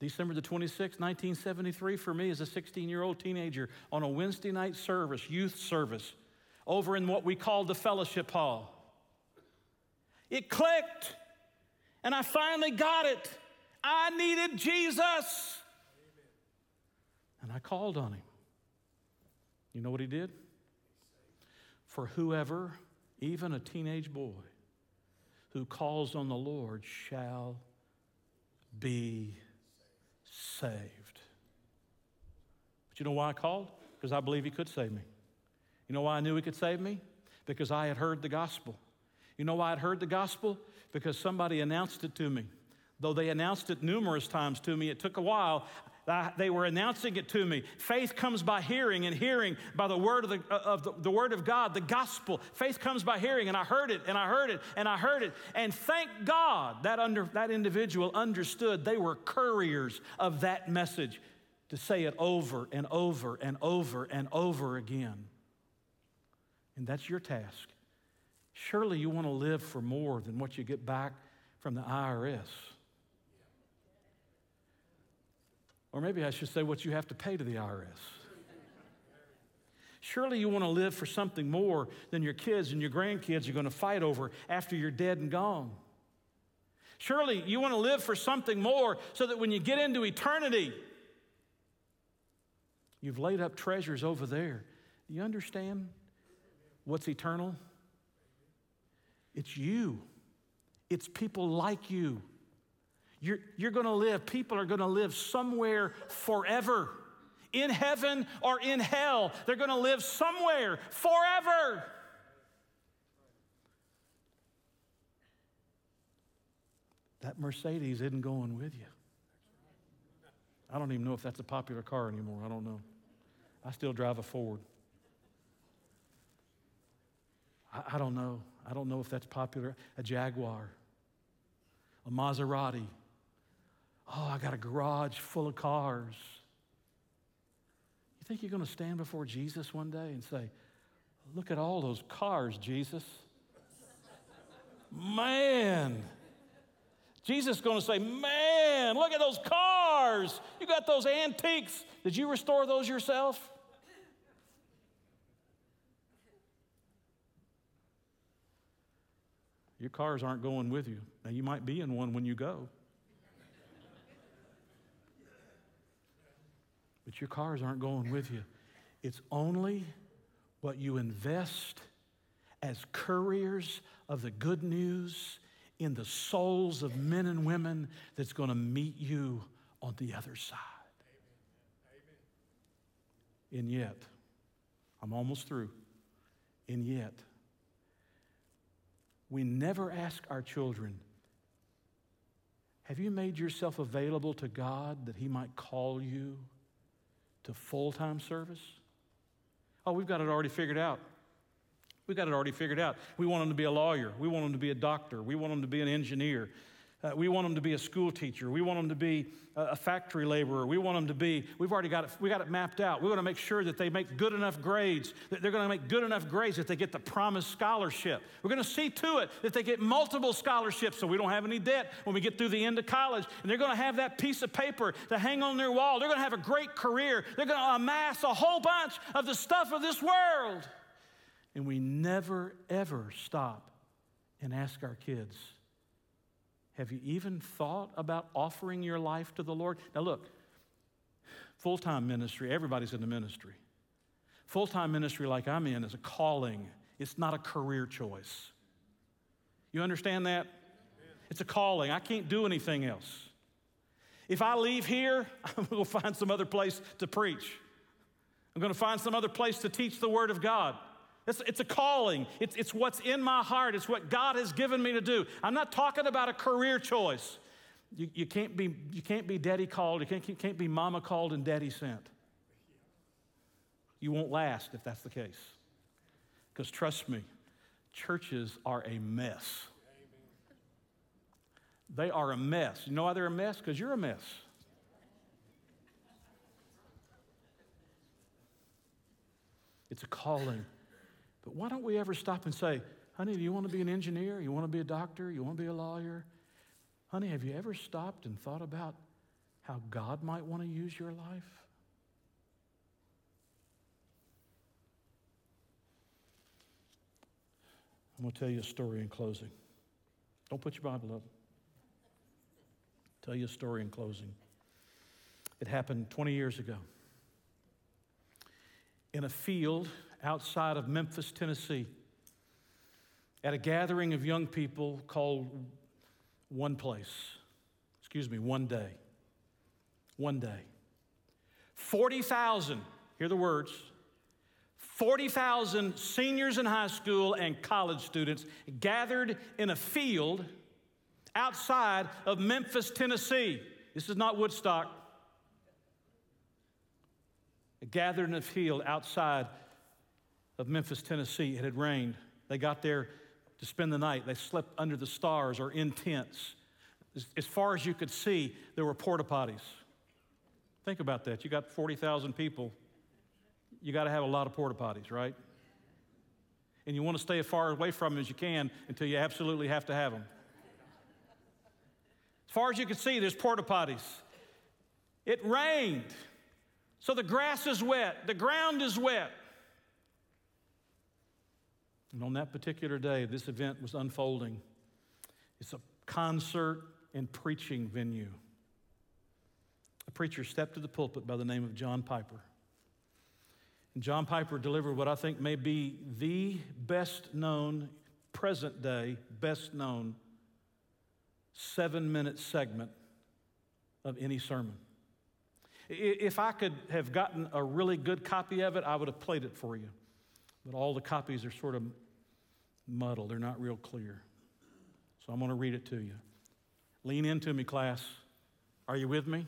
December the 26th, 1973, for me as a 16 year old teenager on a Wednesday night service, youth service over in what we call the fellowship hall. It clicked, and I finally got it. I needed Jesus. And I called on him. You know what he did? For whoever, even a teenage boy, who calls on the Lord shall be saved. But you know why I called? Because I believe he could save me. You know why I knew He could save me? Because I had heard the gospel. You know why I'd heard the gospel? Because somebody announced it to me. Though they announced it numerous times to me, it took a while. They were announcing it to me. Faith comes by hearing, and hearing by the word of, the, uh, of the, the word of God, the gospel. Faith comes by hearing, and I heard it, and I heard it, and I heard it. And thank God that under, that individual understood they were couriers of that message to say it over and over and over and over again. And that's your task. Surely you want to live for more than what you get back from the IRS. Or maybe I should say what you have to pay to the IRS. Surely you want to live for something more than your kids and your grandkids are going to fight over after you're dead and gone. Surely you want to live for something more so that when you get into eternity, you've laid up treasures over there. Do you understand? What's eternal? It's you, it's people like you. You're, you're going to live, people are going to live somewhere forever. In heaven or in hell, they're going to live somewhere forever. That Mercedes isn't going with you. I don't even know if that's a popular car anymore. I don't know. I still drive a Ford. I, I don't know. I don't know if that's popular. A Jaguar, a Maserati. Oh, I got a garage full of cars. You think you're going to stand before Jesus one day and say, Look at all those cars, Jesus? Man. Jesus is going to say, Man, look at those cars. You got those antiques. Did you restore those yourself? Your cars aren't going with you. Now, you might be in one when you go. But your cars aren't going with you. It's only what you invest as couriers of the good news in the souls of men and women that's going to meet you on the other side. And yet, I'm almost through. And yet, we never ask our children, Have you made yourself available to God that He might call you to full time service? Oh, we've got it already figured out. We've got it already figured out. We want them to be a lawyer. We want them to be a doctor. We want them to be an engineer. Uh, we want them to be a school teacher. We want them to be a factory laborer. We want them to be, we've already got it, we got it mapped out. We want to make sure that they make good enough grades, that they're going to make good enough grades that they get the promised scholarship. We're going to see to it that they get multiple scholarships so we don't have any debt when we get through the end of college. And they're going to have that piece of paper to hang on their wall. They're going to have a great career. They're going to amass a whole bunch of the stuff of this world. And we never, ever stop and ask our kids, have you even thought about offering your life to the Lord? Now, look, full time ministry, everybody's in the ministry. Full time ministry, like I'm in, is a calling, it's not a career choice. You understand that? It's a calling. I can't do anything else. If I leave here, [LAUGHS] I'm going to find some other place to preach. I'm going to find some other place to teach the Word of God. It's, it's a calling. It's, it's what's in my heart. It's what God has given me to do. I'm not talking about a career choice. You, you, can't, be, you can't be daddy called. You can't, you can't be mama called and daddy sent. You won't last if that's the case. Because trust me, churches are a mess. They are a mess. You know why they're a mess? Because you're a mess. It's a calling. But why don't we ever stop and say, honey, do you want to be an engineer? You want to be a doctor? You want to be a lawyer? Honey, have you ever stopped and thought about how God might want to use your life? I'm going to tell you a story in closing. Don't put your Bible up. Tell you a story in closing. It happened 20 years ago. In a field outside of Memphis, Tennessee, at a gathering of young people called One Place. Excuse me, One Day. One Day. 40,000, hear the words 40,000 seniors in high school and college students gathered in a field outside of Memphis, Tennessee. This is not Woodstock. Gathered in a field outside of Memphis, Tennessee. It had rained. They got there to spend the night. They slept under the stars or in tents. As, far as you could see, there were porta potties. Think about that. You got 40,000 people. You got to have a lot of porta potties, right? And you want to stay as far away from them as you can until you absolutely have to have them. As far as you can see, there's porta potties. It rained. So the grass is wet, the ground is wet. And on that particular day, this event was unfolding. It's a concert and preaching venue. A preacher stepped to the pulpit by the name of John Piper. And John Piper delivered what I think may be the best known, present day, best known seven minute segment of any sermon. If I could have gotten a really good copy of it, I would have played it for you. But all the copies are sort of muddled, they're not real clear. So I'm going to read it to you. Lean into me, class. Are you with me?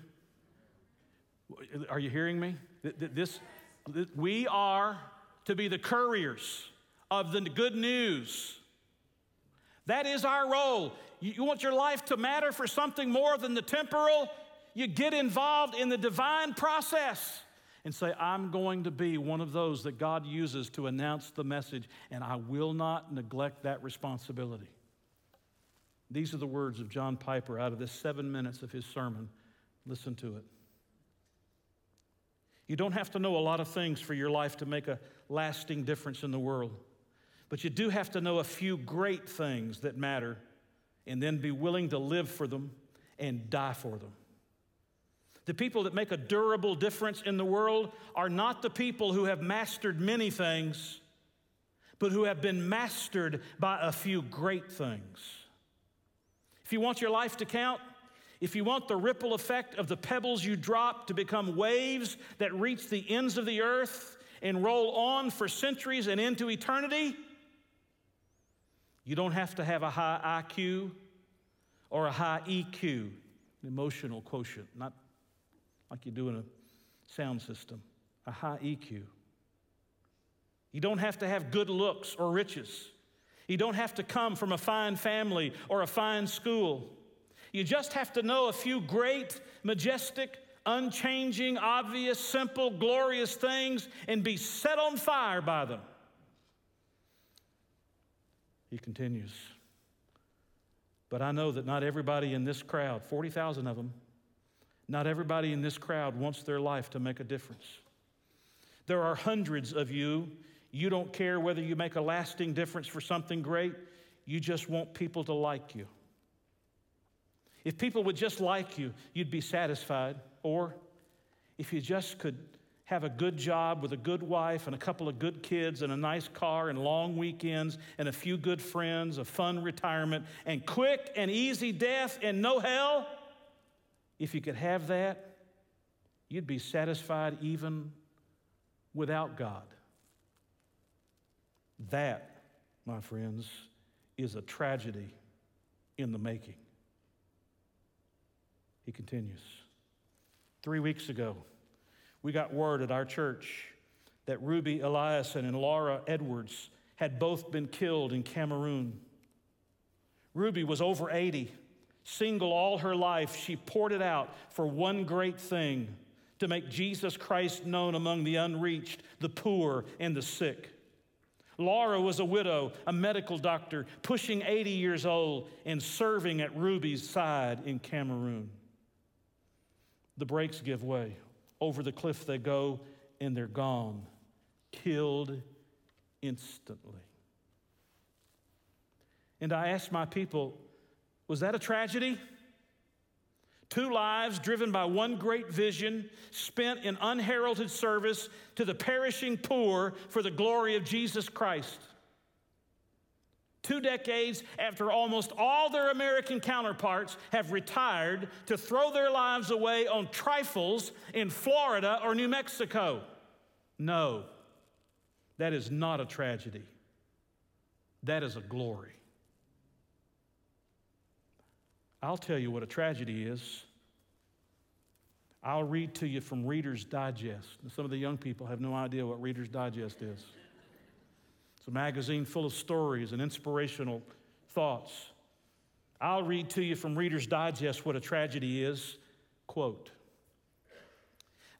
Are you hearing me? This, we are to be the couriers of the good news. That is our role. You want your life to matter for something more than the temporal? You get involved in the divine process and say, I'm going to be one of those that God uses to announce the message, and I will not neglect that responsibility. These are the words of John Piper out of this seven minutes of his sermon. Listen to it. You don't have to know a lot of things for your life to make a lasting difference in the world, but you do have to know a few great things that matter and then be willing to live for them and die for them. The people that make a durable difference in the world are not the people who have mastered many things, but who have been mastered by a few great things. If you want your life to count, if you want the ripple effect of the pebbles you drop to become waves that reach the ends of the earth and roll on for centuries and into eternity, you don't have to have a high IQ or a high EQ, emotional quotient, not like you do in a sound system, a high EQ. You don't have to have good looks or riches. You don't have to come from a fine family or a fine school. You just have to know a few great, majestic, unchanging, obvious, simple, glorious things and be set on fire by them. He continues. But I know that not everybody in this crowd, 40,000 of them, not everybody in this crowd wants their life to make a difference. There are hundreds of you. You don't care whether you make a lasting difference for something great, you just want people to like you. If people would just like you, you'd be satisfied. Or if you just could have a good job with a good wife and a couple of good kids and a nice car and long weekends and a few good friends, a fun retirement, and quick and easy death and no hell, if you could have that, you'd be satisfied even without God. That, my friends, is a tragedy in the making. He continues. Three weeks ago, we got word at our church that Ruby Eliason and Laura Edwards had both been killed in Cameroon. Ruby was over 80, single all her life. She poured it out for one great thing to make Jesus Christ known among the unreached, the poor, and the sick. Laura was a widow, a medical doctor, pushing 80 years old, and serving at Ruby's side in Cameroon. The brakes give way. Over the cliff they go, and they're gone, killed instantly. And I asked my people, was that a tragedy? Two lives driven by one great vision, spent in unheralded service to the perishing poor for the glory of Jesus Christ. Two decades after almost all their American counterparts have retired to throw their lives away on trifles in Florida or New Mexico. No, that is not a tragedy. That is a glory. I'll tell you what a tragedy is. I'll read to you from Reader's Digest. some of the young people have no idea what Reader's Digest is. It's a magazine full of stories and inspirational thoughts. I'll read to you from Reader's Digest what a tragedy is. Quote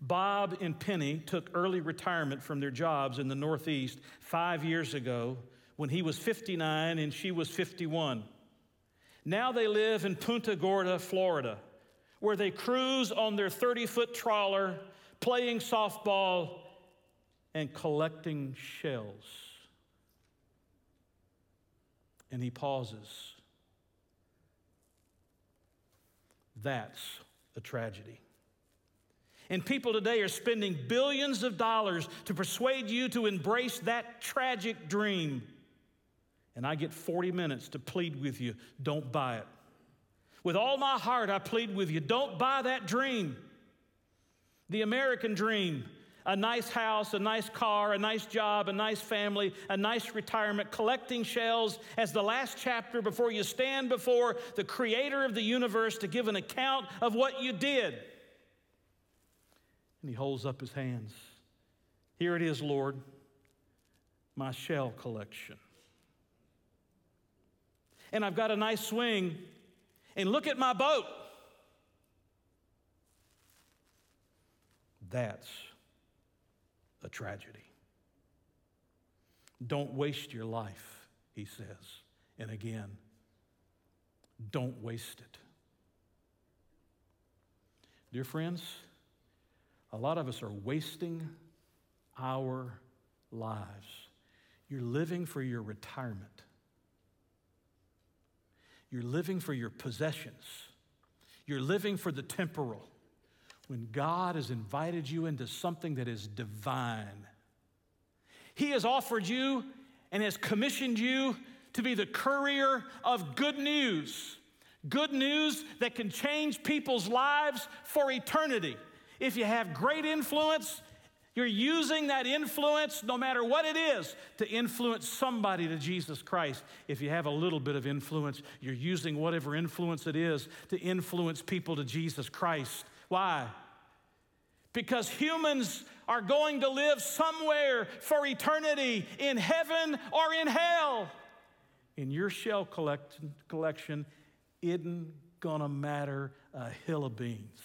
Bob and Penny took early retirement from their jobs in the Northeast five years ago when he was 59 and she was 51. Now they live in Punta Gorda, Florida, where they cruise on their 30 foot trawler, playing softball and collecting shells and he pauses. That's a tragedy. And people today are spending billions of dollars to persuade you to embrace that tragic dream. And I get 40 minutes to plead with you don't buy it. With all my heart, I plead with you don't buy that dream. The American dream a nice house, a nice car, a nice job, a nice family, a nice retirement, collecting shells as the last chapter before you stand before the creator of the universe to give an account of what you did. And he holds up his hands. Here it is, Lord, my shell collection. And I've got a nice swing, and look at my boat. That's a tragedy. Don't waste your life, he says. And again, don't waste it. Dear friends, a lot of us are wasting our lives. You're living for your retirement. You're living for your possessions. You're living for the temporal when God has invited you into something that is divine. He has offered you and has commissioned you to be the courier of good news. Good news that can change people's lives for eternity. If you have great influence, you're using that influence, no matter what it is, to influence somebody to Jesus Christ. If you have a little bit of influence, you're using whatever influence it is to influence people to Jesus Christ. Why? Because humans are going to live somewhere for eternity in heaven or in hell. In your shell collect- collection, isn't to matter a hill of beans.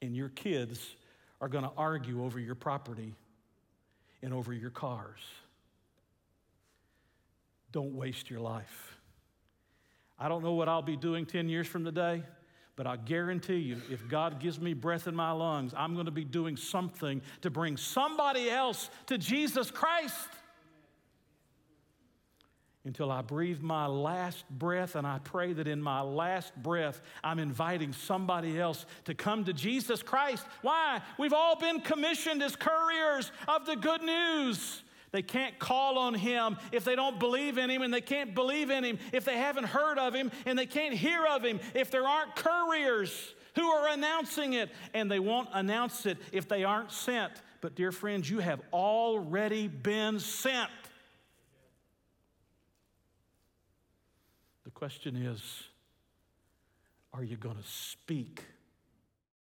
And your kids are going to argue over your property and over your cars. Don't waste your life. I don't know what I'll be doing 10 years from today, but I guarantee you, if God gives me breath in my lungs, I'm going to be doing something to bring somebody else to Jesus Christ until I breathe my last breath. And I pray that in my last breath, I'm inviting somebody else to come to Jesus Christ. Why? We've all been commissioned as couriers of the good news. They can't call on him if they don't believe in him, and they can't believe in him if they haven't heard of him, and they can't hear of him if there aren't couriers who are announcing it, and they won't announce it if they aren't sent. But, dear friends, you have already been sent. Question is are you going to speak